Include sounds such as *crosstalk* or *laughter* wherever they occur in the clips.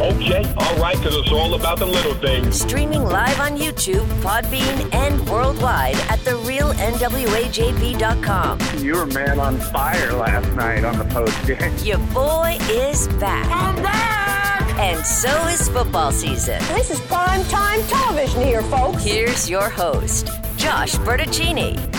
Okay, all right because it's all about the little things. Streaming live on YouTube, Podbean, and worldwide at therealnwajb.com. You were man on fire last night on the post game. Your boy is back. I'm back! And so is football season. This is prime time television here, folks. Here's your host, Josh Bertuccini.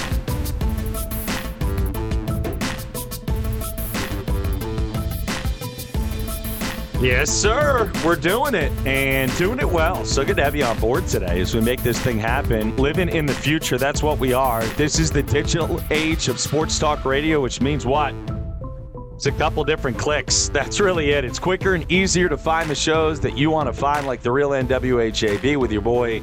Yes, sir. We're doing it and doing it well. So good to have you on board today as we make this thing happen. Living in the future, that's what we are. This is the digital age of sports talk radio, which means what? It's a couple different clicks. *laughs* That's really it. It's quicker and easier to find the shows that you want to find, like the real NWAJB with your boy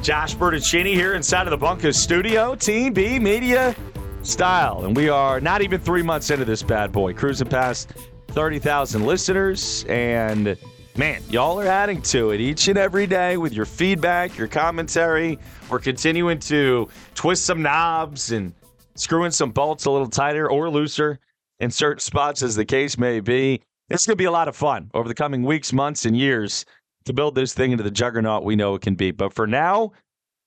Josh Bertuccini here inside of the Bunkers studio, Team B Media style. And we are not even three months into this bad boy, cruising past 30,000 listeners. And man, y'all are adding to it each and every day with your feedback, your commentary. We're continuing to twist some knobs and screwing some bolts a little tighter or looser in certain spots, as the case may be. It's going to be a lot of fun over the coming weeks, months, and years to build this thing into the juggernaut we know it can be. But for now,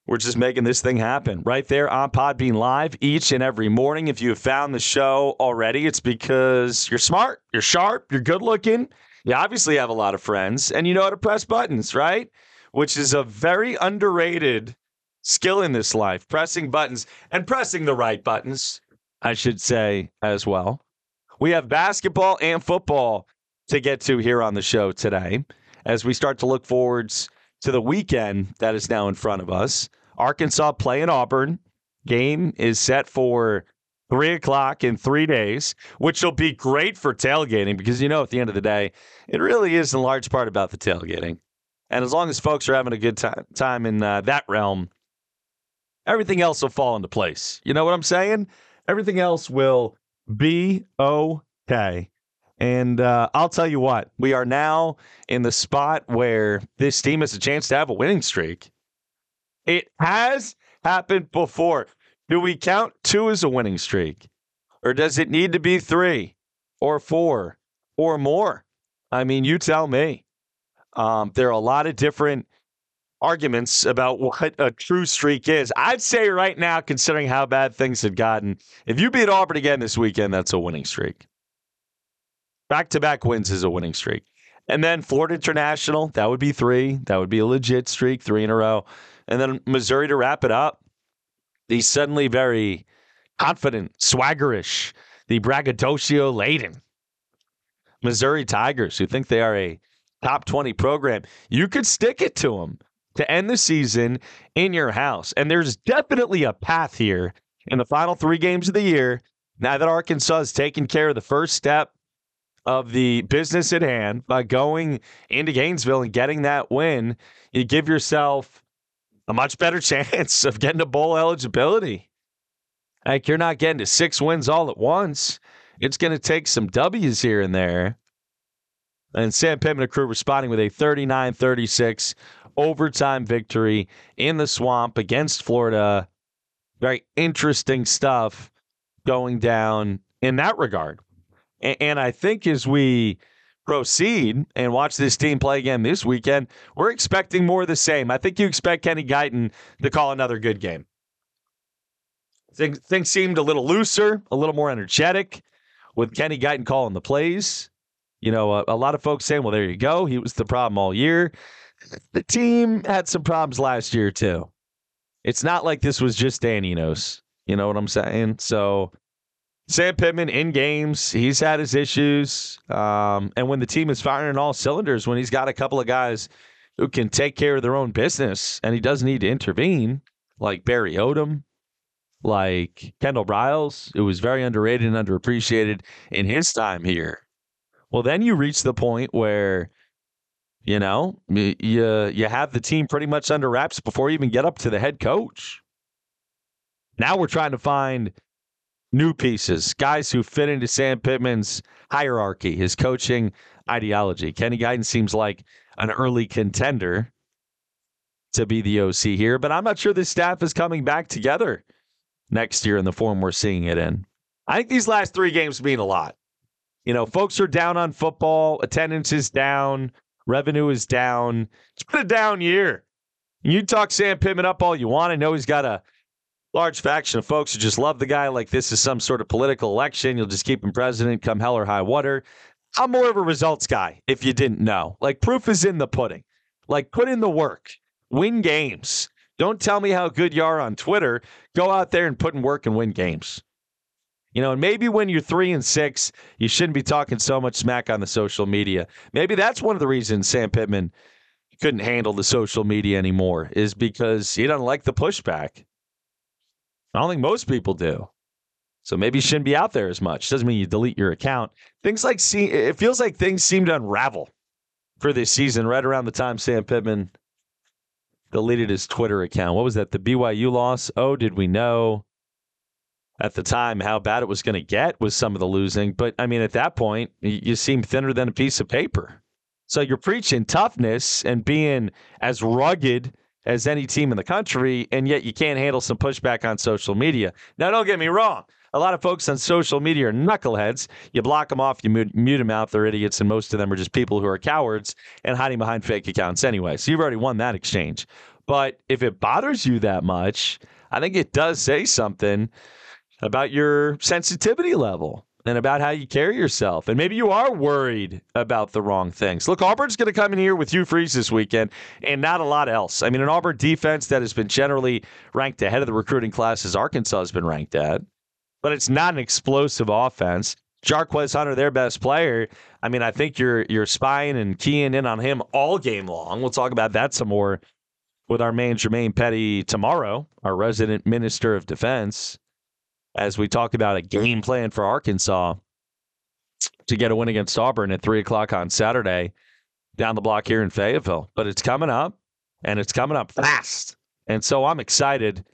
we're just making this thing happen right there on Podbean Live each and every morning. If you have found the show already, it's because you're smart, you're sharp, you're good looking. You obviously have a lot of friends and you know how to press buttons, right? Which is a very underrated skill in this life pressing buttons and pressing the right buttons, I should say, as well. We have basketball and football to get to here on the show today as we start to look forwards to the weekend that is now in front of us. Arkansas playing Auburn. Game is set for three o'clock in three days, which will be great for tailgating because you know at the end of the day, it really is in large part about the tailgating. And as long as folks are having a good time time in uh, that realm, everything else will fall into place. You know what I'm saying? Everything else will be okay. And uh, I'll tell you what, we are now in the spot where this team has a chance to have a winning streak. It has happened before. Do we count two as a winning streak? Or does it need to be three or four or more? I mean, you tell me. Um, there are a lot of different arguments about what a true streak is. I'd say right now, considering how bad things have gotten, if you beat Auburn again this weekend, that's a winning streak. Back to back wins is a winning streak. And then Florida International, that would be three. That would be a legit streak, three in a row. And then Missouri to wrap it up. The suddenly very confident, swaggerish, the braggadocio laden Missouri Tigers, who think they are a top 20 program. You could stick it to them to end the season in your house. And there's definitely a path here in the final three games of the year. Now that Arkansas has taken care of the first step of the business at hand by going into Gainesville and getting that win, you give yourself a much better *laughs* chance of getting to bowl eligibility. Like you're not getting to six wins all at once. It's going to take some W's here and there. And Sam Pittman and crew responding with a 39 36 overtime victory in the swamp against Florida. Very interesting stuff going down in that regard. And I think as we proceed and watch this team play again this weekend, we're expecting more of the same. I think you expect Kenny Guiton to call another good game. Things, things seemed a little looser, a little more energetic with Kenny Guiton calling the plays. You know, a, a lot of folks saying, well, there you go. He was the problem all year. The team had some problems last year, too. It's not like this was just Dan Enos. You know what I'm saying? So Sam Pittman in games, he's had his issues. Um, and when the team is firing all cylinders, when he's got a couple of guys who can take care of their own business and he doesn't need to intervene, like Barry Odom, like Kendal Briles, who was very underrated and underappreciated in his time here. Well, then you reach the point where You know, you you have the team pretty much under wraps before you even get up to the head coach. Now we're trying to find new pieces, guys who fit into Sam Pittman's hierarchy, his coaching ideology. Kenny Guiton seems like an early contender to be the OC here, but I'm not sure the staff is coming back together next year in the form we're seeing it in. I think these last three games mean a lot. You know, folks are down on football, attendance is down, revenue is down. It's been a down year. You talk Sam Pittman up all you want. I know he's got a large faction of folks who just love the guy like this is some sort of political election. You'll just keep him president come hell or high water. I'm more of a results guy, if you didn't know. Like, proof is in the pudding. Like, put in the work, win games. Don't tell me how good you are on Twitter. Go out there and put in work and win games. You know, and maybe when you're three and six, you shouldn't be talking so much smack on the social media. Maybe that's one of the reasons Sam Pittman couldn't handle the social media anymore, is because he doesn't like the pushback. I don't think most people do. So maybe you shouldn't be out there as much. Doesn't mean you delete your account. Things like see it feels like things seem to unravel for this season right around the time Sam Pittman deleted his Twitter account. What was that? The BYU loss? Oh, did we know at the time how bad it was going to get with some of the losing? But I mean, at that point, you seem thinner than a piece of paper. So you're preaching toughness and being as rugged as any team in the country, and yet you can't handle some pushback on social media. Now, don't get me wrong. A lot of folks on social media are knuckleheads. You block them off, you mute, mute them out. They're idiots, and most of them are just people who are cowards and hiding behind fake accounts anyway. So you've already won that exchange. But if it bothers you that much, I think it does say something about your sensitivity level and about how you carry yourself. And maybe you are worried about the wrong things. Look, Auburn's going to come in here with Hugh Freeze this weekend and not a lot else. I mean, an Auburn defense that has been generally ranked ahead of the recruiting classes Arkansas has been ranked at but it's not an explosive offense. Jarquez Hunter, their best player. I mean, I think you're you're spying and keying in on him all game long. We'll talk about that some more with our man Jermaine Petty tomorrow, our resident minister of defense, as we talk about a game plan for Arkansas to get a win against Auburn at three o'clock on Saturday down the block here in Fayetteville. But it's coming up, and it's coming up fast. And so I'm excited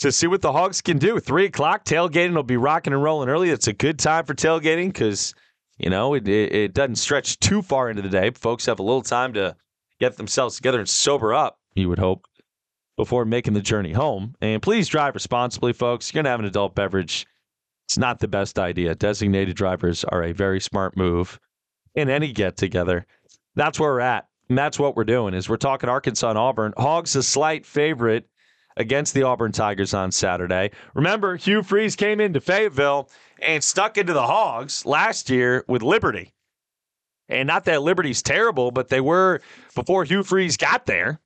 to see what the Hogs can do. Three o'clock tailgating will be rocking and rolling early. It's a good time for tailgating because you know it, it, it doesn't stretch too far into the day. Folks have a little time to get themselves together and sober up. You would hope before making the journey home. And please drive responsibly, folks. You're gonna have an adult beverage. It's not the best idea. Designated drivers are a very smart move in any get together. That's where we're at. And that's what we're doing is we're talking Arkansas and Auburn. Hogs a slight favorite against the Auburn Tigers on Saturday. Remember, Hugh Freeze came into Fayetteville and stuck into the Hogs last year with Liberty. And not that Liberty's terrible, but they were before Hugh Freeze got there.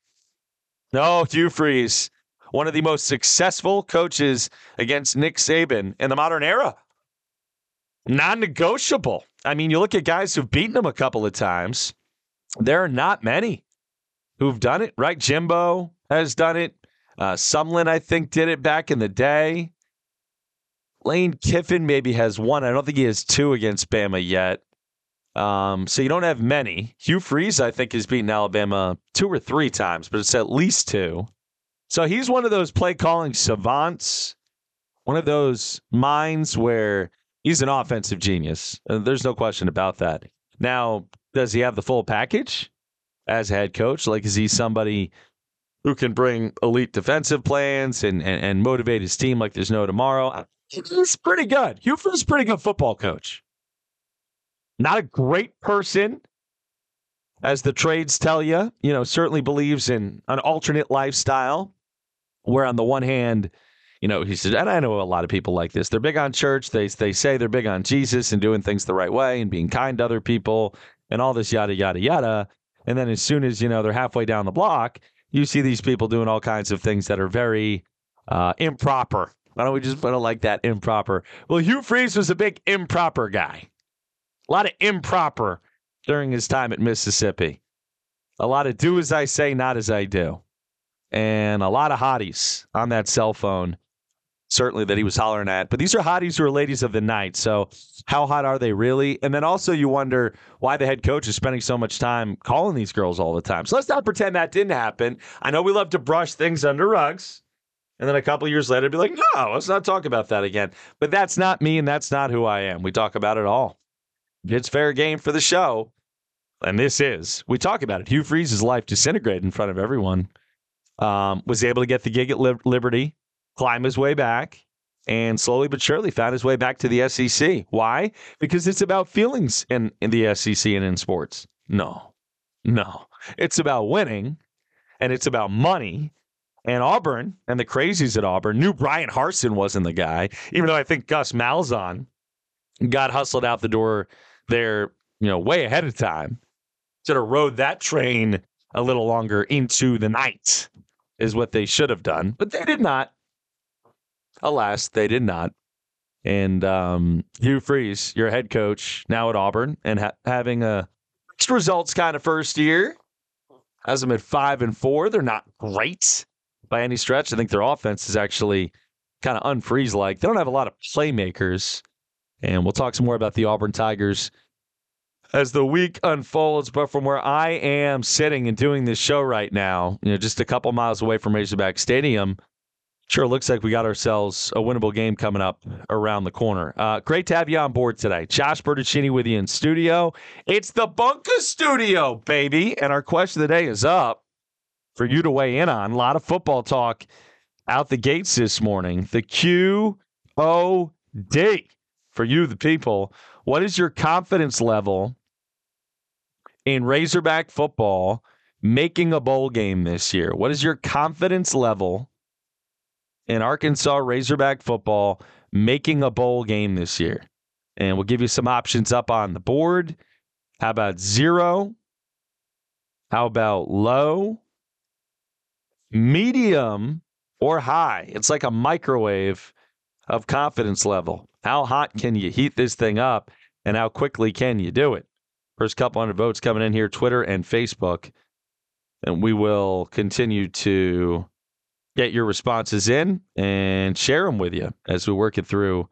No, Hugh Freeze, one of the most successful coaches against Nick Saban in the modern era. Non negotiable. I mean, you look at guys who've beaten him a couple of times, there are not many who've done it, right? Jimbo has done it. Uh, Sumlin, I think, did it back in the day. Lane Kiffin maybe has one. I don't think he has two against Bama yet. Um, so you don't have many. Hugh Freeze, I think, has beaten Alabama two or three times, but it's at least two. So he's one of those play calling savants, one of those minds where he's an offensive genius. Uh, there's no question about that. Now, does he have the full package as head coach? Like, is he somebody who can bring elite defensive plans and, and, and motivate his team like there's no tomorrow. He's pretty good. Hugh Freeze's a pretty good football coach. Not a great person, as the trades tell you. You know, certainly believes in an alternate lifestyle, where on the one hand, you know, he said, and I know a lot of people like this. They're big on church. They they say they're big on Jesus and doing things the right way and being kind to other people and all this yada yada yada. And then as soon as you know they're halfway down the block, you see these people doing all kinds of things that are very uh, improper. Why don't we just put it like that? Improper. Well, Hugh Freeze was a big improper guy. A lot of improper during his time at Mississippi. A lot of do as I say, not as I do. And a lot of hotties on that cell phone certainly that he was hollering at. But these are hotties who are ladies of the night. So how hot are they really? And then also you wonder why the head coach is spending so much time calling these girls all the time. So let's not pretend that didn't happen. I know we love to brush things under rugs. And then a couple years later, be like, no, let's not talk about that again. But that's not me, and that's not who I am. We talk about it all. It's fair game for the show. And this is. We talk about it. Hugh Freeze's life disintegrated in front of everyone. Um, was able to get the gig at Liberty, climb his way back, and slowly but surely found his way back to the SEC. Why? Because it's about feelings in, in the SEC and in sports. No, no. It's about winning and it's about money. And Auburn and the crazies at Auburn knew Bryan Harsin wasn't the guy, even though I think Gus Malzahn got hustled out the door there, you know, way ahead of time. Should have rode that train a little longer into the night, is what they should have done. But they did not. Alas, they did not. And um, Hugh Freeze, your head coach now at Auburn, and ha- having a mixed results kind of first year, has them at five and four. They're not great by any stretch. I think their offense is actually kind of unfreeze like. They don't have a lot of playmakers. And we'll talk some more about the Auburn Tigers as the week unfolds. But from where I am sitting and doing this show right now, you know, just a couple miles away from Razorback Stadium, sure looks like we got ourselves a winnable game coming up around the corner. Uh, great to have you on board today. Josh Bertuccini with you in studio. It's the Bunker Studio, baby. And our question of the day is up for you to weigh in on. A lot of football talk out the gates this morning. The Q O D for you, the people. What is your confidence level in Razorback football making a bowl game this year? What is your confidence level in Arkansas Razorback football making a bowl game this year? And we'll give you some options up on the board. How about zero? How about low? Medium or high? It's like a microwave of confidence level. How hot can you heat this thing up and how quickly can you do it? First couple hundred votes coming in here, Twitter and Facebook. And we will continue to get your responses in and share them with you as we work it through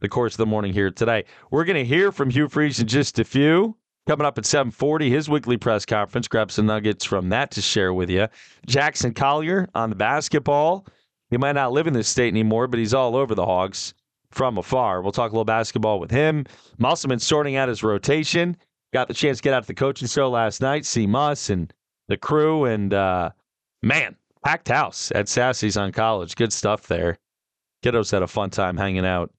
the course of the morning here today. We're going to hear from Hugh Freeze in just a few. Coming up at 740, his weekly press conference. Grab some nuggets from that to share with you. Jackson Collier on the basketball. He might not live in this state anymore, but he's all over the Hogs from afar. We'll talk a little basketball with him. Musselman sorting out his rotation. Got the chance to get out to the coaching show last night, see Muss and the crew, and uh, man, packed house at Sassy's on college. Good stuff there. Kiddos had a fun time hanging out.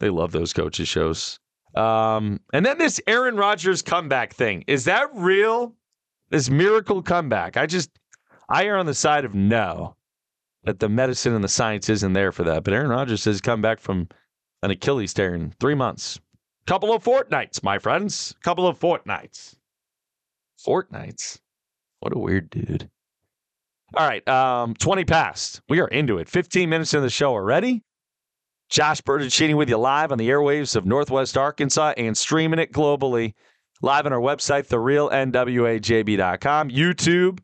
They love those coaches shows. Um, and then this Aaron Rodgers comeback thing. Is that real? This miracle comeback. I just I err on the side of no. That the medicine and the science isn't there for that. But Aaron Rodgers has come back from an Achilles tear in three months. Couple of fortnights, my friends. Couple of fortnights. Fortnights? What a weird dude. All right, um, 20 past. We are into it. 15 minutes into the show already. Josh Bertuccini with you live on the airwaves of Northwest Arkansas and streaming it globally live on our website, therealnwajb.com, YouTube,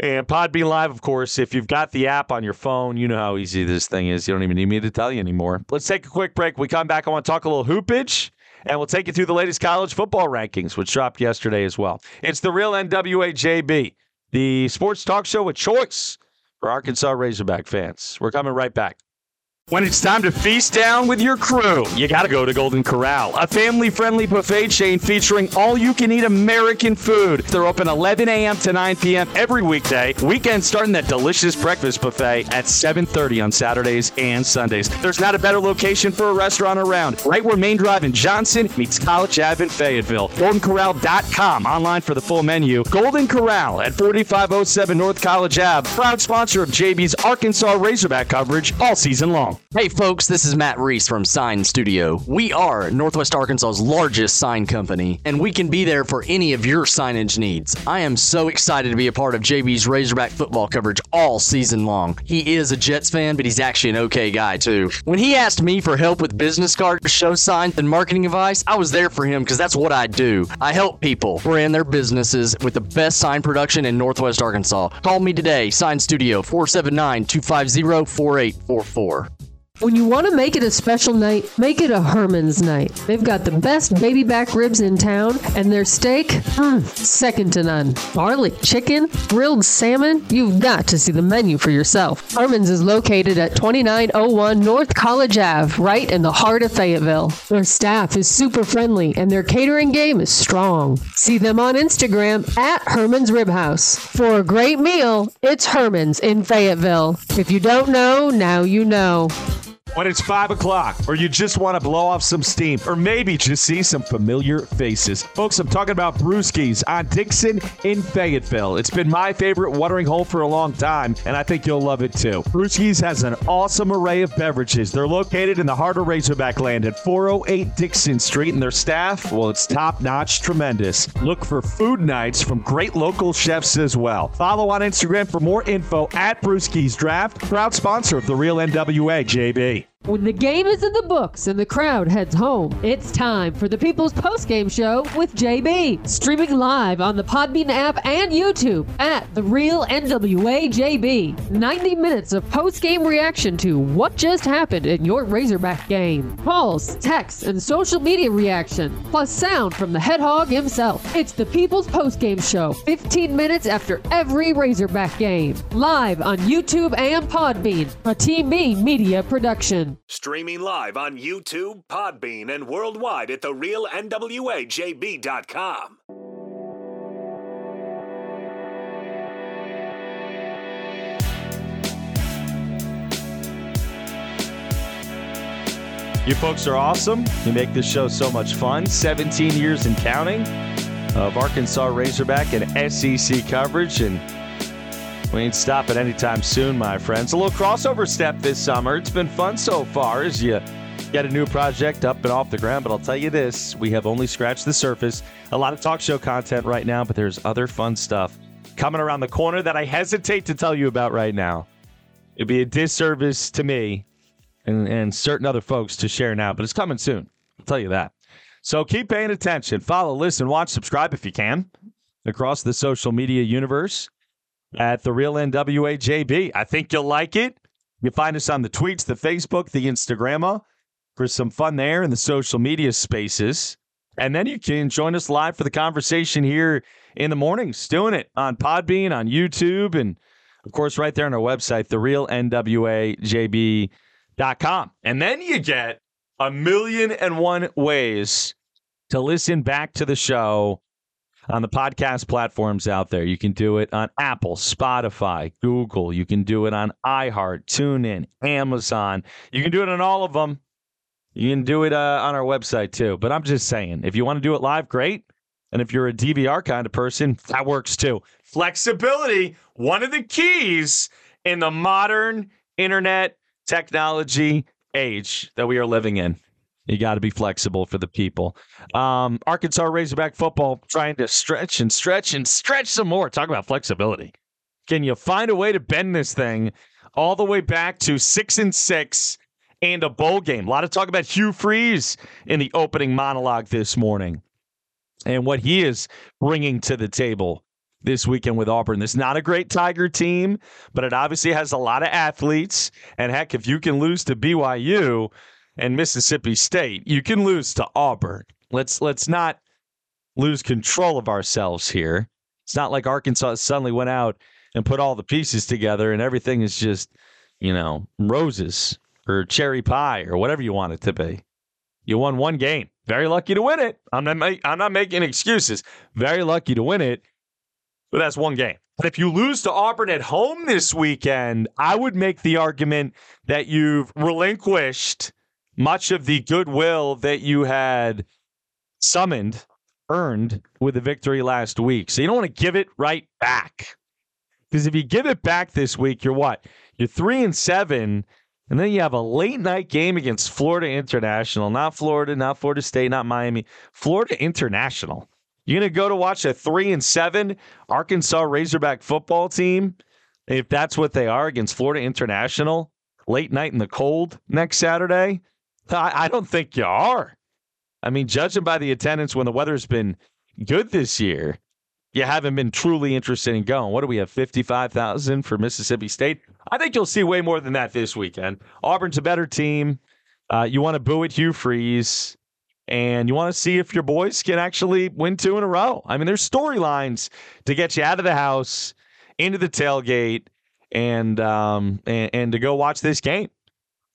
and Podbean Live, of course, if you've got the app on your phone, you know how easy this thing is. You don't even need me to tell you anymore. Let's take a quick break. We come back. I want to talk a little hoopage, and we'll take you through the latest college football rankings, which dropped yesterday as well. It's the real NWAJB, the sports talk show with choice for Arkansas Razorback fans. We're coming right back. When it's time to feast down with your crew, you gotta go to Golden Corral, a family friendly buffet chain featuring all you can eat American food. They're open 11 a.m. to 9 p.m. every weekday. Weekends starting that delicious breakfast buffet at 7.30 on Saturdays and Sundays. There's not a better location for a restaurant around, right where Main Drive in Johnson meets College Ave in Fayetteville. GoldenCorral.com online for the full menu. Golden Corral at 4507 North College Ave, proud sponsor of JB's Arkansas Razorback coverage all season long. Hey folks, this is Matt Reese from Sign Studio. We are Northwest Arkansas's largest sign company, and we can be there for any of your signage needs. I am so excited to be a part of JB's Razorback football coverage all season long. He is a Jets fan, but he's actually an okay guy too. When he asked me for help with business cards, show signs, and marketing advice, I was there for him because that's what I do. I help people brand their businesses with the best sign production in Northwest Arkansas. Call me today, Sign Studio 479 250 4844. When you want to make it a special night, make it a Herman's night. They've got the best baby back ribs in town, and their steak, mm, second to none. Garlic chicken, grilled salmon, you've got to see the menu for yourself. Herman's is located at 2901 North College Ave, right in the heart of Fayetteville. Their staff is super friendly, and their catering game is strong. See them on Instagram at Herman's Rib House. For a great meal, it's Herman's in Fayetteville. If you don't know, now you know. When it's five o'clock, or you just want to blow off some steam, or maybe just see some familiar faces. Folks, I'm talking about Brewskis on Dixon in Fayetteville. It's been my favorite watering hole for a long time, and I think you'll love it too. Brewskis has an awesome array of beverages. They're located in the heart of Razorback Land at 408 Dixon Street, and their staff, well, it's top notch, tremendous. Look for food nights from great local chefs as well. Follow on Instagram for more info at Brewskis Draft, proud sponsor of the Real NWA, JB. When the game is in the books and the crowd heads home, it's time for the People's Postgame Show with JB. Streaming live on the Podbean app and YouTube at The Real NWA JB. 90 minutes of postgame reaction to what just happened in your Razorback game. Calls, texts, and social media reaction, plus sound from the head hog himself. It's the People's Postgame Show, 15 minutes after every Razorback game. Live on YouTube and Podbean, a Team B media production. Streaming live on YouTube, Podbean, and worldwide at therealnwajb.com. You folks are awesome. You make this show so much fun. 17 years and counting of Arkansas Razorback and SEC coverage, and we ain't stopping anytime soon, my friends. A little crossover step this summer. It's been fun so far as you get a new project up and off the ground. But I'll tell you this we have only scratched the surface. A lot of talk show content right now, but there's other fun stuff coming around the corner that I hesitate to tell you about right now. It'd be a disservice to me and, and certain other folks to share now, but it's coming soon. I'll tell you that. So keep paying attention. Follow, listen, watch, subscribe if you can across the social media universe at the real NWAJB. I think you'll like it. You find us on the tweets, the Facebook, the Instagram for some fun there in the social media spaces. And then you can join us live for the conversation here in the mornings, doing it on Podbean, on YouTube, and of course, right there on our website, therealnwajb.com. And then you get a million and one ways to listen back to the show on the podcast platforms out there. You can do it on Apple, Spotify, Google. You can do it on iHeart, TuneIn, Amazon. You can do it on all of them. You can do it uh, on our website too. But I'm just saying, if you want to do it live, great. And if you're a DVR kind of person, that works too. Flexibility, one of the keys in the modern internet technology age that we are living in. You got to be flexible for the people. Um, Arkansas Razorback football trying to stretch and stretch and stretch some more. Talk about flexibility. Can you find a way to bend this thing all the way back to six and six and a bowl game? A lot of talk about Hugh Freeze in the opening monologue this morning and what he is bringing to the table this weekend with Auburn. This is not a great Tiger team, but it obviously has a lot of athletes. And heck, if you can lose to BYU and Mississippi State, you can lose to Auburn. Let's let's not lose control of ourselves here. It's not like Arkansas suddenly went out and put all the pieces together and everything is just, you know, roses or cherry pie or whatever you want it to be. You won one game. Very lucky to win it. I'm not I'm not making excuses. Very lucky to win it. But that's one game. But if you lose to Auburn at home this weekend, I would make the argument that you've relinquished much of the goodwill that you had summoned, earned with the victory last week. So you don't want to give it right back. Because if you give it back this week, you're what? You're three and seven, and then you have a late night game against Florida International. Not Florida, not Florida State, not Miami. Florida International. You're gonna go to watch a three and seven Arkansas Razorback football team, if that's what they are against Florida International, late night in the cold next Saturday. I, I don't think you are. I mean, judging by the attendance when the weather's been good this year, you haven't been truly interested in going. What do we have? 55,000 for Mississippi State? I think you'll see way more than that this weekend. Auburn's a better team. Uh, you want to boo at Hugh Freeze, and you want to see if your boys can actually win two in a row. I mean, there's storylines to get you out of the house, into the tailgate, and um, and, and to go watch this game.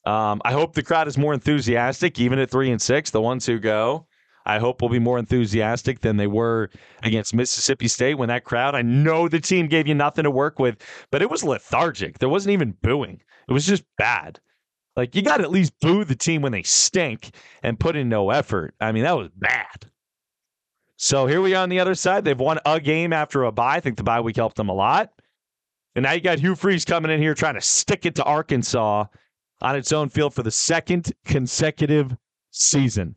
Um, I hope the crowd is more enthusiastic, even at three and six. The ones who go, I hope will be more enthusiastic than they were against Mississippi State when that crowd. I know the team gave you nothing to work with, but it was lethargic. There wasn't even booing. It was just bad. Like you got to at least boo the team when they stink and put in no effort. I mean, that was bad. So here we are on the other side. They've won a game after a bye. I think the bye week helped them a lot. And now you got Hugh Freeze coming in here trying to stick it to Arkansas on its own field for the second consecutive season.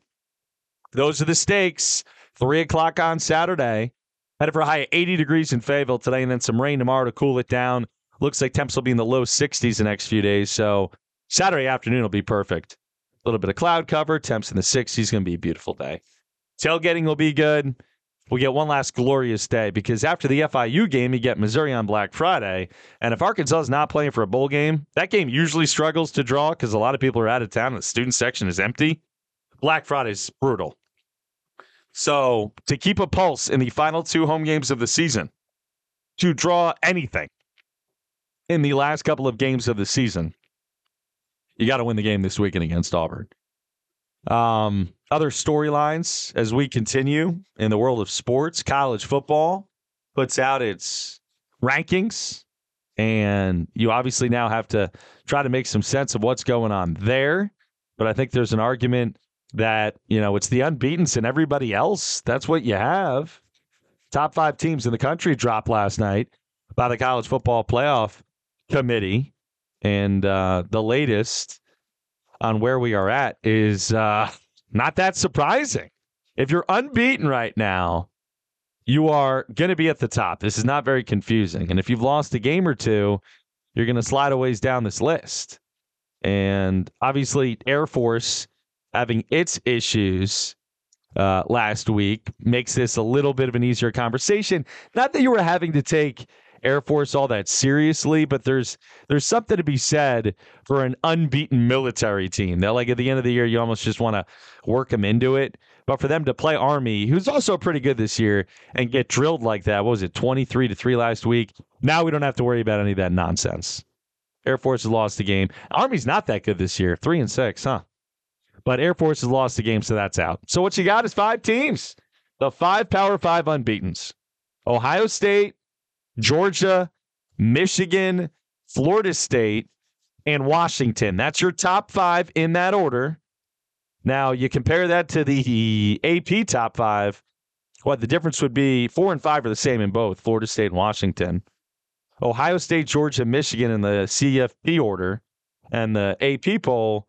Those are the stakes. Three o'clock on Saturday. Headed for a high of 80 degrees in Fayetteville today, and then some rain tomorrow to cool it down. Looks like temps will be in the low 60s the next few days. So Saturday afternoon will be perfect. A little bit of cloud cover, temps in the 60s. Going to be a beautiful day. Tailgating will be good. We get one last glorious day because after the FIU game, you get Missouri on Black Friday. And if Arkansas is not playing for a bowl game, that game usually struggles to draw because a lot of people are out of town and the student section is empty. Black Friday is brutal. So to keep a pulse in the final two home games of the season, to draw anything in the last couple of games of the season, you got to win the game this weekend against Auburn. Um, other storylines as we continue in the world of sports, college football puts out its rankings, and you obviously now have to try to make some sense of what's going on there. But I think there's an argument that, you know, it's the unbeatens and everybody else. That's what you have. Top five teams in the country dropped last night by the College Football Playoff Committee. And uh, the latest on where we are at is uh, not that surprising. If you're unbeaten right now, you are going to be at the top. This is not very confusing. And if you've lost a game or two, you're going to slide a ways down this list. And obviously, Air Force having its issues uh, last week makes this a little bit of an easier conversation. Not that you were having to take Air Force all that seriously, but there's there's something to be said for an unbeaten military team. That like at the end of the year, you almost just want to work them into it. But for them to play Army, who's also pretty good this year, and get drilled like that, what was it, 23 to 3 last week? Now we don't have to worry about any of that nonsense. Air Force has lost the game. Army's not that good this year, 3 and 6, huh? But Air Force has lost the game, so that's out. So what you got is five teams. The five Power Five unbeatens. Ohio State, Georgia, Michigan, Florida State, and Washington. That's your top five in that order. Now, you compare that to the AP top five. What the difference would be four and five are the same in both Florida State and Washington. Ohio State, Georgia, Michigan in the CFP order. And the AP poll,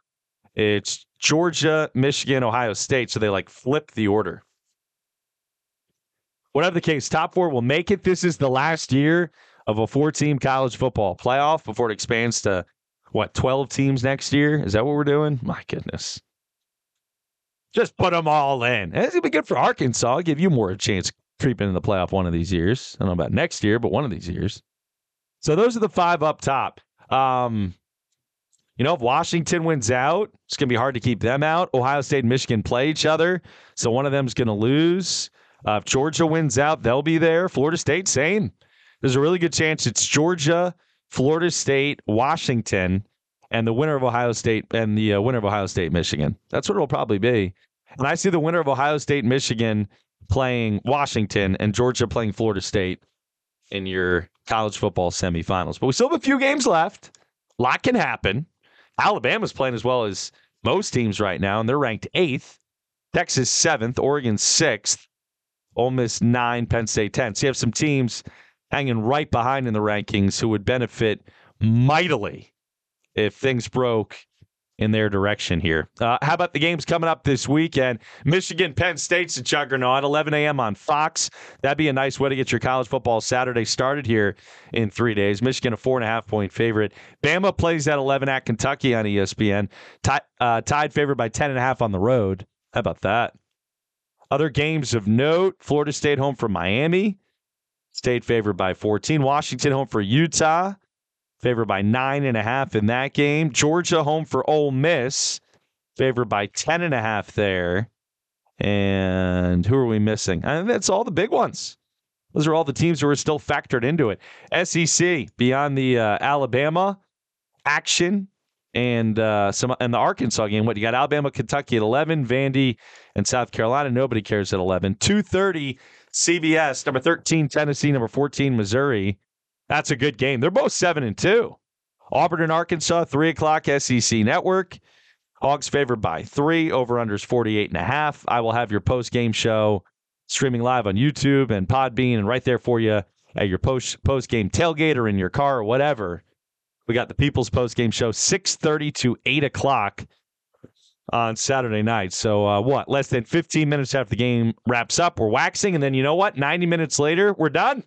it's Georgia, Michigan, Ohio State. So they like flip the order whatever the case, top four will make it. This is the last year of a four team college football playoff before it expands to what, 12 teams next year? Is that what we're doing? My goodness. Just put them all in. It's going to be good for Arkansas. I'll give you more a chance creeping in the playoff one of these years. I don't know about next year, but one of these years. So those are the five up top. Um, you know, if Washington wins out, it's going to be hard to keep them out. Ohio State and Michigan play each other, so one of them's going to lose. Uh, if Georgia wins out, they'll be there. Florida State, same. There's a really good chance it's Georgia, Florida State, Washington, and the winner of Ohio State and the uh, winner of Ohio State, Michigan. That's what it'll probably be. And I see the winner of Ohio State, Michigan playing Washington and Georgia playing Florida State in your college football semifinals. But we still have a few games left. A lot can happen. Alabama's playing as well as most teams right now, and they're ranked eighth. Texas seventh, Oregon sixth. Ole Miss nine, Penn State 10. So you have some teams hanging right behind in the rankings who would benefit mightily if things broke in their direction here. Uh, how about the games coming up this weekend? Michigan, Penn State's a juggernaut, 11 a.m. on Fox. That'd be a nice way to get your college football Saturday started here in three days. Michigan, a four and a half point favorite. Bama plays at 11 at Kentucky on ESPN. T- uh, Tide favored by 10 and a half on the road. How about that? Other games of note Florida State home for Miami. State favored by 14. Washington home for Utah. favored by nine and a half in that game. Georgia home for Ole Miss, favored by ten and a half there. And who are we missing? And that's all the big ones. Those are all the teams who are still factored into it. SEC beyond the uh, Alabama action and uh, some and the Arkansas game. What you got? Alabama, Kentucky at eleven, Vandy and South Carolina. Nobody cares at eleven. Two thirty, CBS number thirteen, Tennessee number fourteen, Missouri. That's a good game. They're both seven and two. Auburn and Arkansas, three o'clock, SEC Network. Hogs favored by three. Over unders 48 and a half. I will have your post game show streaming live on YouTube and Podbean and right there for you at your post post game tailgate or in your car or whatever. We got the People's Post Game Show, 6.30 to 8 o'clock on Saturday night. So, uh, what? Less than 15 minutes after the game wraps up, we're waxing. And then you know what? 90 minutes later, we're done.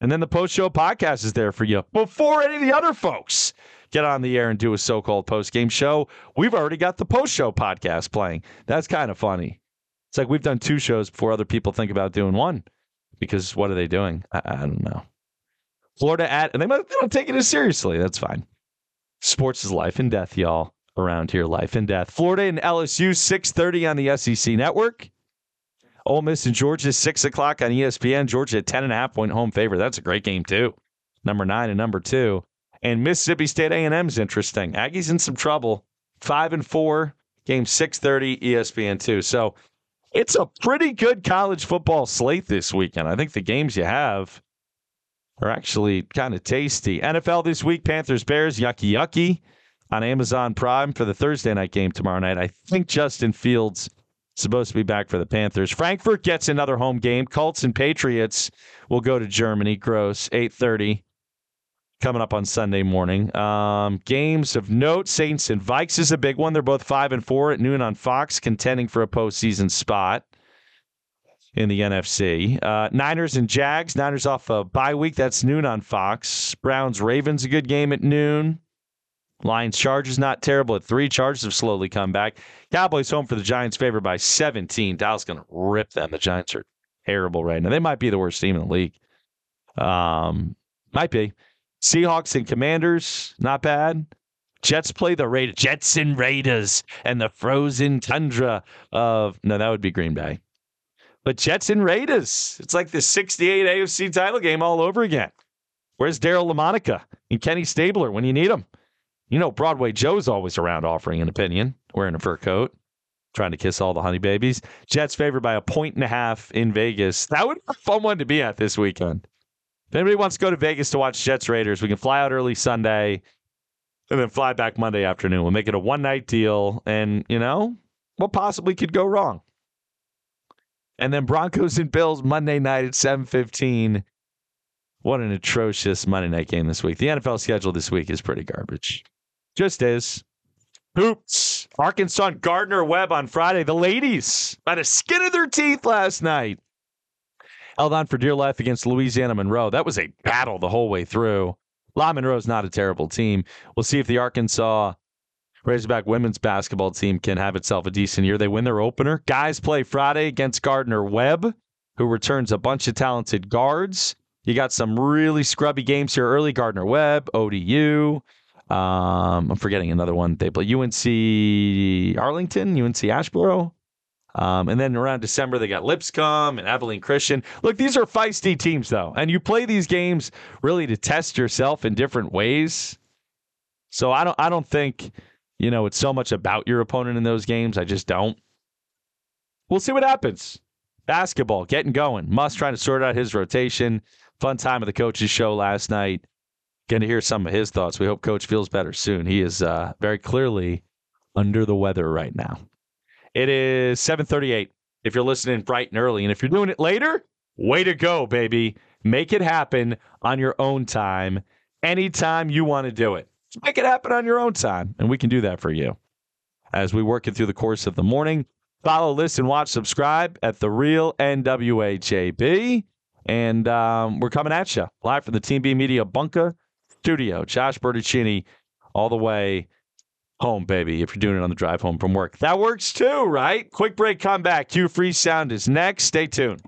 And then the post show podcast is there for you before any of the other folks get on the air and do a so called post game show. We've already got the post show podcast playing. That's kind of funny. It's like we've done two shows before other people think about doing one because what are they doing? I, I don't know. Florida at, and they, might, they don't take it as seriously. That's fine. Sports is life and death, y'all. Around here, life and death. Florida and LSU, 6.30 on the SEC Network. Ole Miss and Georgia, 6 o'clock on ESPN. Georgia, 10.5 point home favorite. That's a great game, too. Number nine and number two. And Mississippi State A&M is interesting. Aggies in some trouble. 5 and 4, game 6.30, ESPN 2. So it's a pretty good college football slate this weekend. I think the games you have are actually kind of tasty. NFL this week Panthers, Bears, yucky, yucky on Amazon Prime for the Thursday night game tomorrow night. I think Justin Fields supposed to be back for the Panthers. Frankfurt gets another home game. Colts and Patriots will go to Germany. Gross, 8:30 coming up on Sunday morning. Um, games of note: Saints and Vikes is a big one. They're both five and four at noon on Fox, contending for a postseason spot in the NFC. Uh, Niners and Jags. Niners off a bye week. That's noon on Fox. Browns Ravens a good game at noon. Lions Chargers not terrible at three. Chargers have slowly come back. Cowboys home for the Giants, favored by 17. Dallas going to rip them. The Giants are terrible right now. They might be the worst team in the league. Um, might be. Seahawks and Commanders, not bad. Jets play the Raiders. Jets and Raiders and the frozen tundra of no, that would be Green Bay. But Jets and Raiders. It's like the 68 AFC title game all over again. Where's Daryle Lamonica and Kenny Stabler when you need them? You know, Broadway Joe's always around offering an opinion, wearing a fur coat, trying to kiss all the honey babies. Jets favored by a point and a half in Vegas. That would be a fun one to be at this weekend. If anybody wants to go to Vegas to watch Jets Raiders, we can fly out early Sunday and then fly back Monday afternoon. We'll make it a one night deal. And, you know, what possibly could go wrong? And then Broncos and Bills Monday night at 7:15. What an atrocious Monday night game this week. The NFL schedule this week is pretty garbage. Just is. Hoops. Arkansas Gardner Webb on Friday. The ladies by the skin of their teeth last night. Held on for dear life against Louisiana Monroe. That was a battle the whole way through. La Monroe's not a terrible team. We'll see if the Arkansas Razorback women's basketball team can have itself a decent year. They win their opener. Guys play Friday against Gardner Webb, who returns a bunch of talented guards. You got some really scrubby games here early. Gardner Webb, ODU. Um, I'm forgetting another one. They play UNC Arlington, UNC Asheboro. Um, and then around December, they got Lipscomb and Abilene Christian. Look, these are feisty teams, though. And you play these games really to test yourself in different ways. So I don't I don't think you know, it's so much about your opponent in those games. I just don't. We'll see what happens. Basketball getting going. Muss trying to sort out his rotation. Fun time of the coach's show last night. Going to hear some of his thoughts. We hope Coach feels better soon. He is uh, very clearly under the weather right now. It is 7:38. If you're listening bright and early, and if you're doing it later, way to go, baby. Make it happen on your own time, anytime you want to do it. Make it happen on your own time, and we can do that for you. As we work it through the course of the morning, follow, listen, watch, subscribe at the real NWAJB. And um, we're coming at you live from the Team B Media Bunker studio. Josh Bertuccini, all the way home, baby, if you're doing it on the drive home from work. That works too, right? Quick break, come back. Hugh Freeze Sound is next. Stay tuned.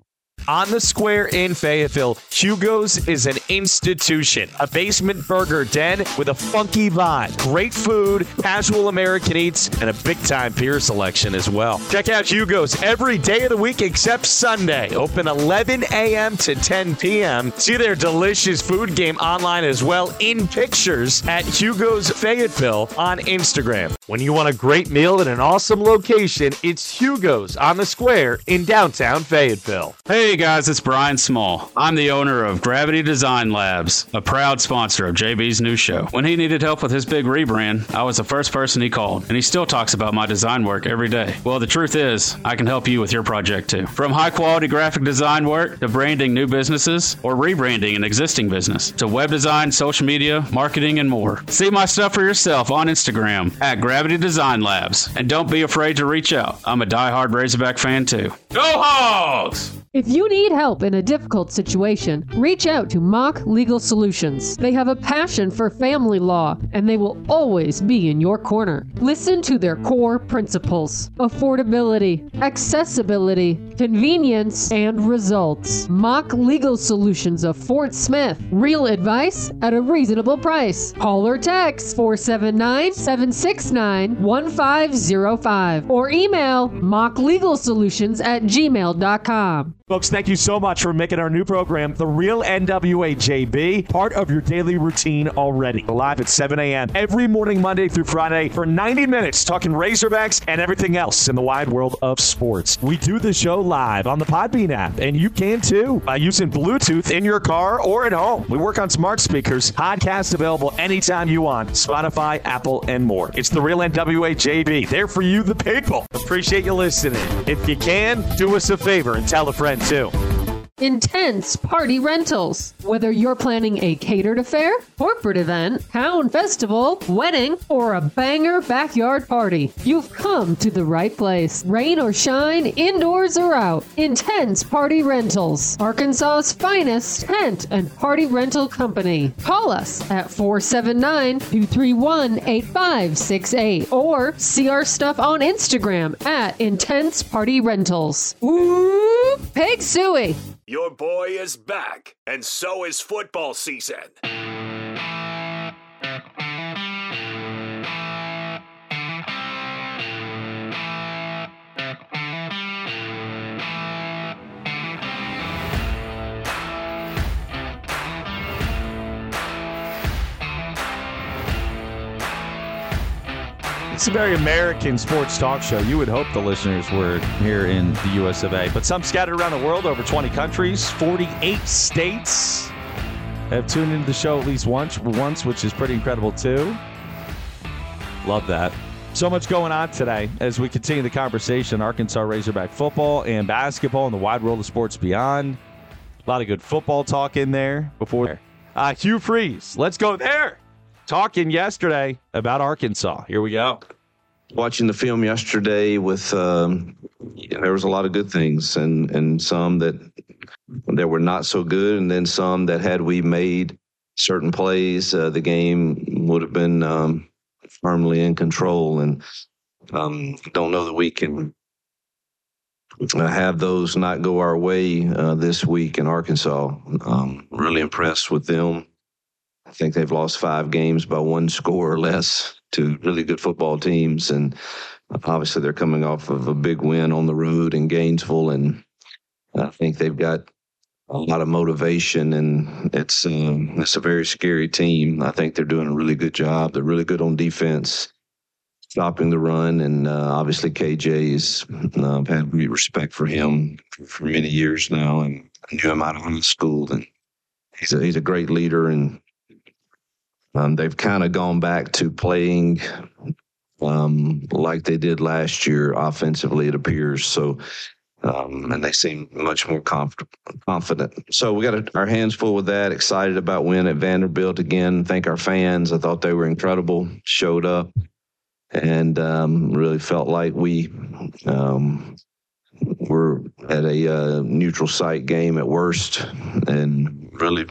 On the square in Fayetteville. Hugo's is an institution, a basement burger den with a funky vibe, great food, casual American eats, and a big time beer selection as well. Check out Hugo's every day of the week except Sunday. Open 11 a.m. to 10 p.m. See their delicious food game online as well in pictures at Hugo's Fayetteville on Instagram. When you want a great meal at an awesome location, it's Hugo's on the square in downtown Fayetteville. Hey guys, it's Brian Small. I'm the owner of Gravity Design Labs, a proud sponsor of JB's new show. When he needed help with his big rebrand, I was the first person he called, and he still talks about my design work every day. Well, the truth is, I can help you with your project too. From high quality graphic design work to branding new businesses or rebranding an existing business to web design, social media, marketing, and more. See my stuff for yourself on Instagram at Gravity Design Labs. And don't be afraid to reach out. I'm a die-hard Razorback fan too. Go Hogs! If you need help in a difficult situation, reach out to Mock Legal Solutions. They have a passion for family law and they will always be in your corner. Listen to their core principles affordability, accessibility, convenience, and results. Mock Legal Solutions of Fort Smith. Real advice at a reasonable price. Call or text 479 769 1505 or email mocklegalsolutions at gmail.com. Folks, thank you so much for making our new program, The Real NWA JB, part of your daily routine already. Live at 7 a.m. every morning, Monday through Friday, for 90 minutes, talking Razorbacks and everything else in the wide world of sports. We do the show live on the Podbean app, and you can too by using Bluetooth in your car or at home. We work on smart speakers, podcast available anytime you want, Spotify, Apple, and more. It's The Real NWA JB, there for you, the people. Appreciate you listening. If you can, do us a favor and tell a friend too. Intense Party Rentals. Whether you're planning a catered affair, corporate event, town festival, wedding, or a banger backyard party, you've come to the right place. Rain or shine, indoors or out, Intense Party Rentals. Arkansas's finest tent and party rental company. Call us at 479 231 8568 or see our stuff on Instagram at Intense Party Rentals. Ooh, Pig Sooie. Your boy is back, and so is football season. It's a very American sports talk show. You would hope the listeners were here in the US of A. But some scattered around the world, over 20 countries, 48 states have tuned into the show at least once, once, which is pretty incredible too. Love that. So much going on today as we continue the conversation Arkansas Razorback football and basketball and the wide world of sports beyond. A lot of good football talk in there before. Uh, Hugh Freeze, let's go there. Talking yesterday about Arkansas. Here we go. Watching the film yesterday, with um, there was a lot of good things, and and some that that were not so good, and then some that had we made certain plays, uh, the game would have been um, firmly in control. And um, don't know that we can uh, have those not go our way uh, this week in Arkansas. Um, really impressed with them. I think they've lost five games by one score or less to really good football teams, and obviously they're coming off of a big win on the road in Gainesville, and I think they've got a lot of motivation, and it's um, it's a very scary team. I think they're doing a really good job. They're really good on defense, stopping the run, and uh, obviously KJ is uh, I've had great respect for him for many years now, and I knew him out of high school, and he's a he's a great leader, and um, they've kind of gone back to playing um, like they did last year offensively, it appears. So, um, and they seem much more conf- confident. So we got our hands full with that. Excited about win at Vanderbilt again. Thank our fans. I thought they were incredible. Showed up and um, really felt like we um, were at a uh, neutral site game at worst, and really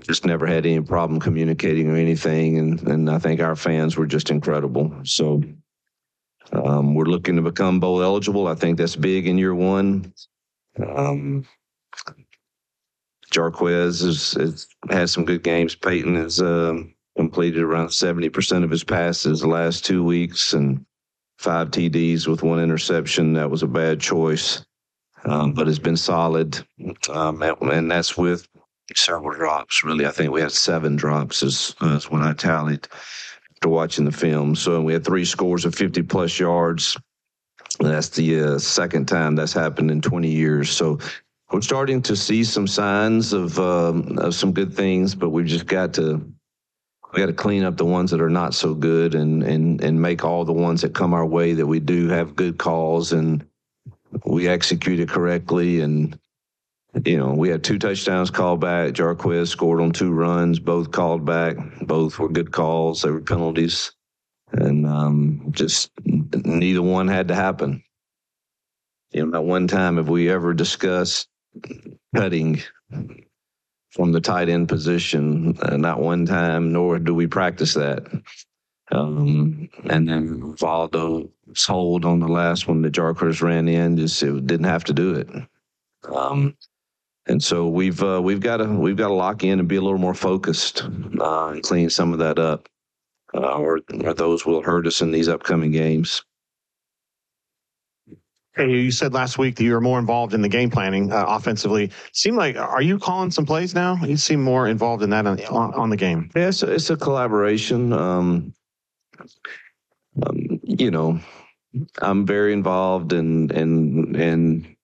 just never had any problem communicating or anything. And, and I think our fans were just incredible. So um, we're looking to become bowl eligible. I think that's big in year one. Um, Jarquez has, has had some good games. Payton has um, completed around 70% of his passes the last two weeks and five TDs with one interception. That was a bad choice, um, but has been solid. Um, and that's with several drops, really. I think we had seven drops, is, is when I tallied after watching the film. So we had three scores of 50 plus yards. That's the uh, second time that's happened in 20 years. So we're starting to see some signs of, um, of some good things, but we've just got to we got to clean up the ones that are not so good and and and make all the ones that come our way that we do have good calls and we execute it correctly and you know we had two touchdowns called back. Jarquez scored on two runs. Both called back. Both were good calls. They were penalties. And um, just neither one had to happen. You know not one time have we ever discussed cutting from the tight end position, uh, not one time, nor do we practice that. Um, and then Valdo's hold on the last one that Jarquez ran in, just it didn't have to do it. Um, and so we've uh, we've got to we've got to lock in and be a little more focused uh, and clean some of that up, uh, or, or those will hurt us in these upcoming games. Hey, you said last week that you were more involved in the game planning uh, offensively. Seem like are you calling some plays now? You seem more involved in that on, on, on the game. Yeah, it's a, it's a collaboration. Um, um, you know, I'm very involved and and and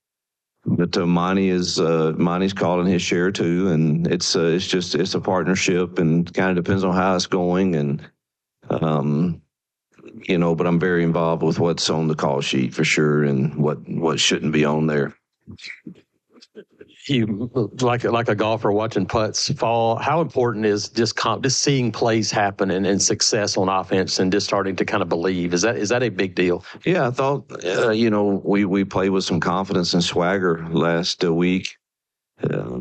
but uh, Monty is uh, Monty's calling his share too, and it's uh, it's just it's a partnership and kind of depends on how it's going and um you know, but I'm very involved with what's on the call sheet for sure and what what shouldn't be on there. You like like a golfer watching putts fall. How important is just comp, just seeing plays happen and, and success on offense and just starting to kind of believe? Is that is that a big deal? Yeah, I thought uh, you know we we played with some confidence and swagger last uh, week, uh,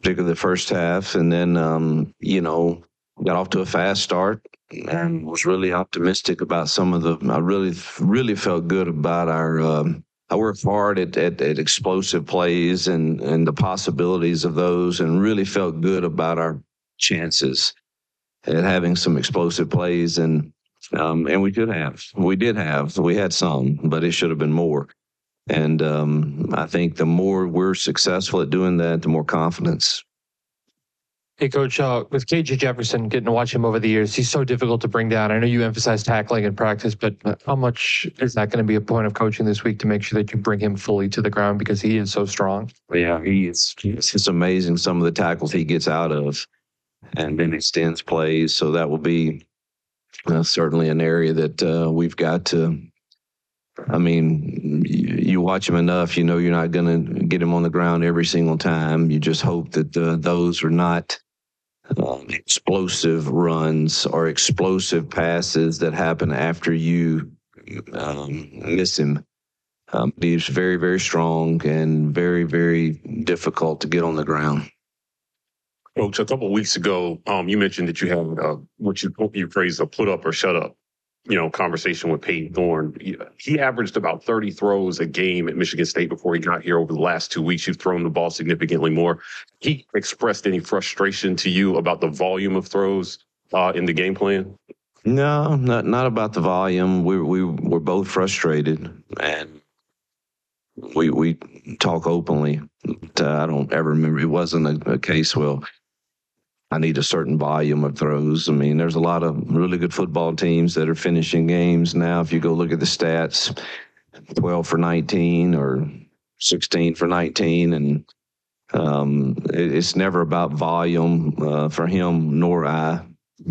particularly the first half, and then um, you know got off to a fast start and was really optimistic about some of the. I really, really felt good about our. Um, I worked hard at, at, at explosive plays and and the possibilities of those, and really felt good about our chances at having some explosive plays and um, and we did have we did have we had some, but it should have been more. And um, I think the more we're successful at doing that, the more confidence Hey, Coach, uh, with KJ Jefferson, getting to watch him over the years, he's so difficult to bring down. I know you emphasize tackling in practice, but how much is that going to be a point of coaching this week to make sure that you bring him fully to the ground because he is so strong? Yeah, he is. It's amazing some of the tackles he gets out of and then extends plays. So that will be uh, certainly an area that uh, we've got to. I mean, you, you, watch him enough, you know you're not going to get him on the ground every single time. You just hope that uh, those are not um, explosive runs or explosive passes that happen after you um, miss him. Um, he's very, very strong and very, very difficult to get on the ground. Coach, a couple weeks ago, um, you mentioned that you had uh, what you you phrased a put up or shut up you know, conversation with Payton Thorne. He averaged about 30 throws a game at Michigan State before he got here over the last two weeks. You've thrown the ball significantly more. He expressed any frustration to you about the volume of throws uh, in the game plan? No, not not about the volume. We we were both frustrated, and we we talk openly. I don't ever remember. It wasn't a, a case. Well, I need a certain volume of throws. I mean, there's a lot of really good football teams that are finishing games now. If you go look at the stats, 12 for 19 or 16 for 19, and um, it, it's never about volume uh, for him nor I.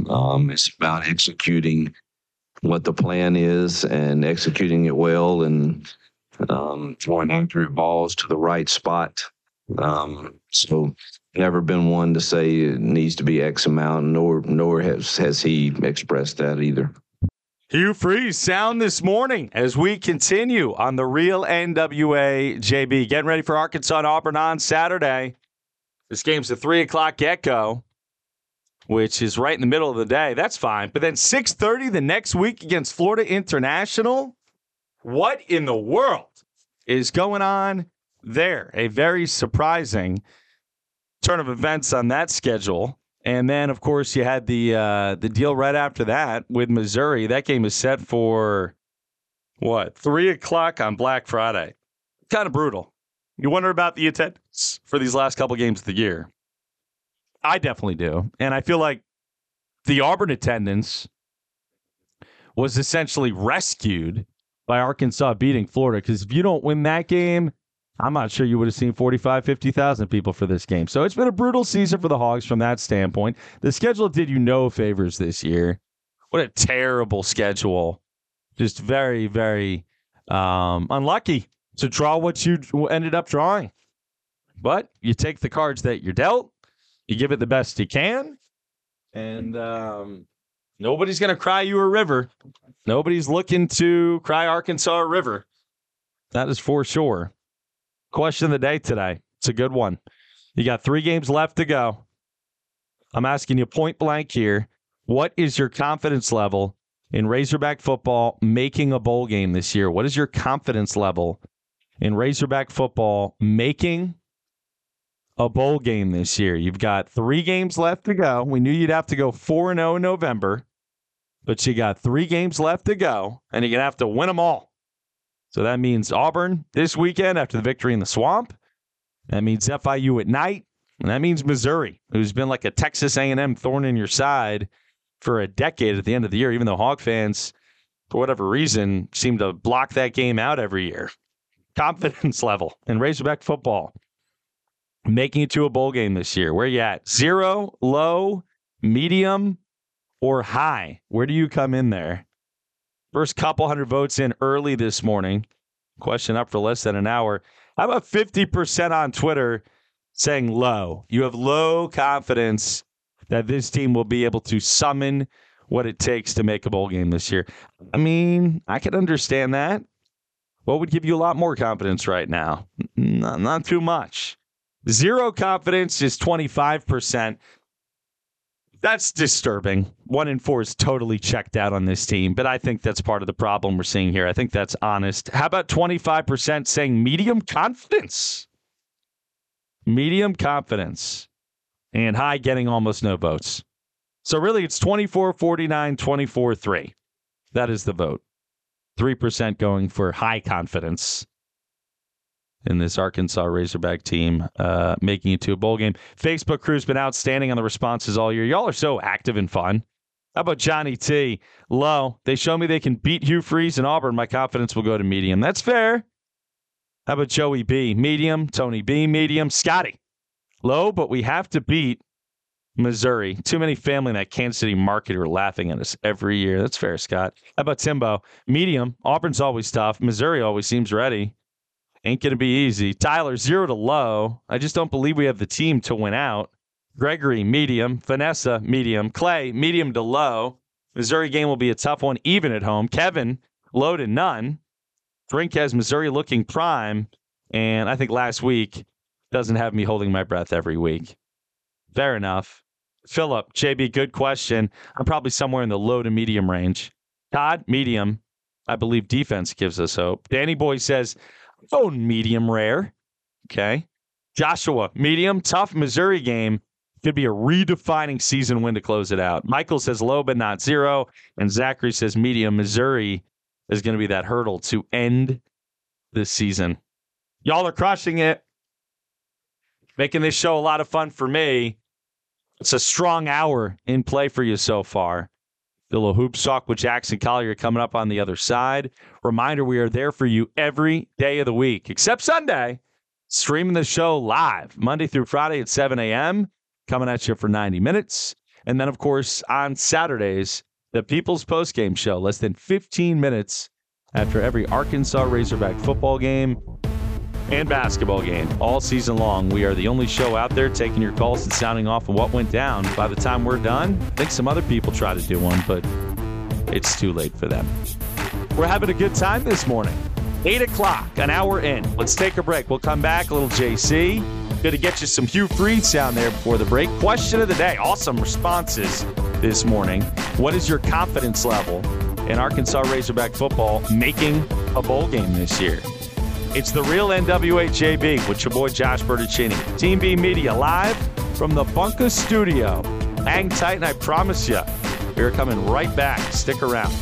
Um, it's about executing what the plan is and executing it well and um, throwing accurate balls to the right spot. Um, so never been one to say it needs to be X amount, nor nor has has he expressed that either. Hugh Freeze sound this morning as we continue on the real NWA JB. Getting ready for Arkansas and Auburn on Saturday. This game's a three o'clock get go, which is right in the middle of the day. That's fine. But then 6:30 the next week against Florida International. What in the world is going on there. A very surprising turn of events on that schedule. And then, of course, you had the uh, the deal right after that with Missouri. That game is set for what three o'clock on Black Friday. Kind of brutal. You wonder about the attendance for these last couple games of the year. I definitely do, and I feel like the Auburn attendance was essentially rescued by Arkansas beating Florida. Because if you don't win that game, I'm not sure you would have seen 45, 50,000 people for this game. So it's been a brutal season for the Hogs from that standpoint. The schedule did you no favors this year. What a terrible schedule. Just very, very um, unlucky to draw what you ended up drawing. But you take the cards that you're dealt, you give it the best you can, and um, nobody's going to cry you a river. Nobody's looking to cry Arkansas a river. That is for sure. Question of the day today. It's a good one. You got three games left to go. I'm asking you point blank here. What is your confidence level in Razorback football making a bowl game this year? What is your confidence level in Razorback football making a bowl game this year? You've got three games left to go. We knew you'd have to go 4 0 in November, but you got three games left to go, and you're going to have to win them all. So that means Auburn this weekend after the victory in the swamp. That means FIU at night. And that means Missouri, who's been like a Texas A&M thorn in your side for a decade at the end of the year, even though Hog fans, for whatever reason, seem to block that game out every year. Confidence *laughs* level in Razorback football. Making it to a bowl game this year. Where you at? Zero, low, medium, or high? Where do you come in there? First couple hundred votes in early this morning. Question up for less than an hour. How about 50% on Twitter saying low? You have low confidence that this team will be able to summon what it takes to make a bowl game this year. I mean, I can understand that. What would give you a lot more confidence right now? Not, not too much. Zero confidence is 25%. That's disturbing. One in four is totally checked out on this team, but I think that's part of the problem we're seeing here. I think that's honest. How about 25% saying medium confidence? Medium confidence. And high getting almost no votes. So really, it's 24 49, 24 3. That is the vote. 3% going for high confidence in this Arkansas Razorback team, uh, making it to a bowl game. Facebook crew's been outstanding on the responses all year. Y'all are so active and fun. How about Johnny T? Low. They show me they can beat Hugh Freeze and Auburn. My confidence will go to medium. That's fair. How about Joey B? Medium. Tony B? Medium. Scotty. Low, but we have to beat Missouri. Too many family in that Kansas City market are laughing at us every year. That's fair, Scott. How about Timbo? Medium. Auburn's always tough. Missouri always seems ready. Ain't going to be easy. Tyler, zero to low. I just don't believe we have the team to win out. Gregory, medium. Vanessa, medium. Clay, medium to low. Missouri game will be a tough one, even at home. Kevin, low to none. Drink has Missouri looking prime. And I think last week doesn't have me holding my breath every week. Fair enough. Philip, JB, good question. I'm probably somewhere in the low to medium range. Todd, medium. I believe defense gives us hope. Danny Boy says, Oh, medium rare. Okay. Joshua, medium, tough Missouri game. Could be a redefining season win to close it out. Michael says low, but not zero. And Zachary says medium. Missouri is going to be that hurdle to end this season. Y'all are crushing it. Making this show a lot of fun for me. It's a strong hour in play for you so far. Little hoop talk with Jackson Collier coming up on the other side. Reminder we are there for you every day of the week, except Sunday. Streaming the show live Monday through Friday at 7 a.m., coming at you for 90 minutes. And then, of course, on Saturdays, the People's Postgame Show, less than 15 minutes after every Arkansas Razorback football game and basketball game all season long. We are the only show out there taking your calls and sounding off on what went down. By the time we're done, I think some other people try to do one, but it's too late for them. We're having a good time this morning. 8 o'clock, an hour in. Let's take a break. We'll come back, a little JC. Going to get you some Hugh Freeze sound there before the break. Question of the day. Awesome responses this morning. What is your confidence level in Arkansas Razorback football making a bowl game this year? It's the real NWA JB with your boy Josh Bertuccini. Team B Media live from the Bunker Studio. Hang tight, and I promise you, we're coming right back. Stick around.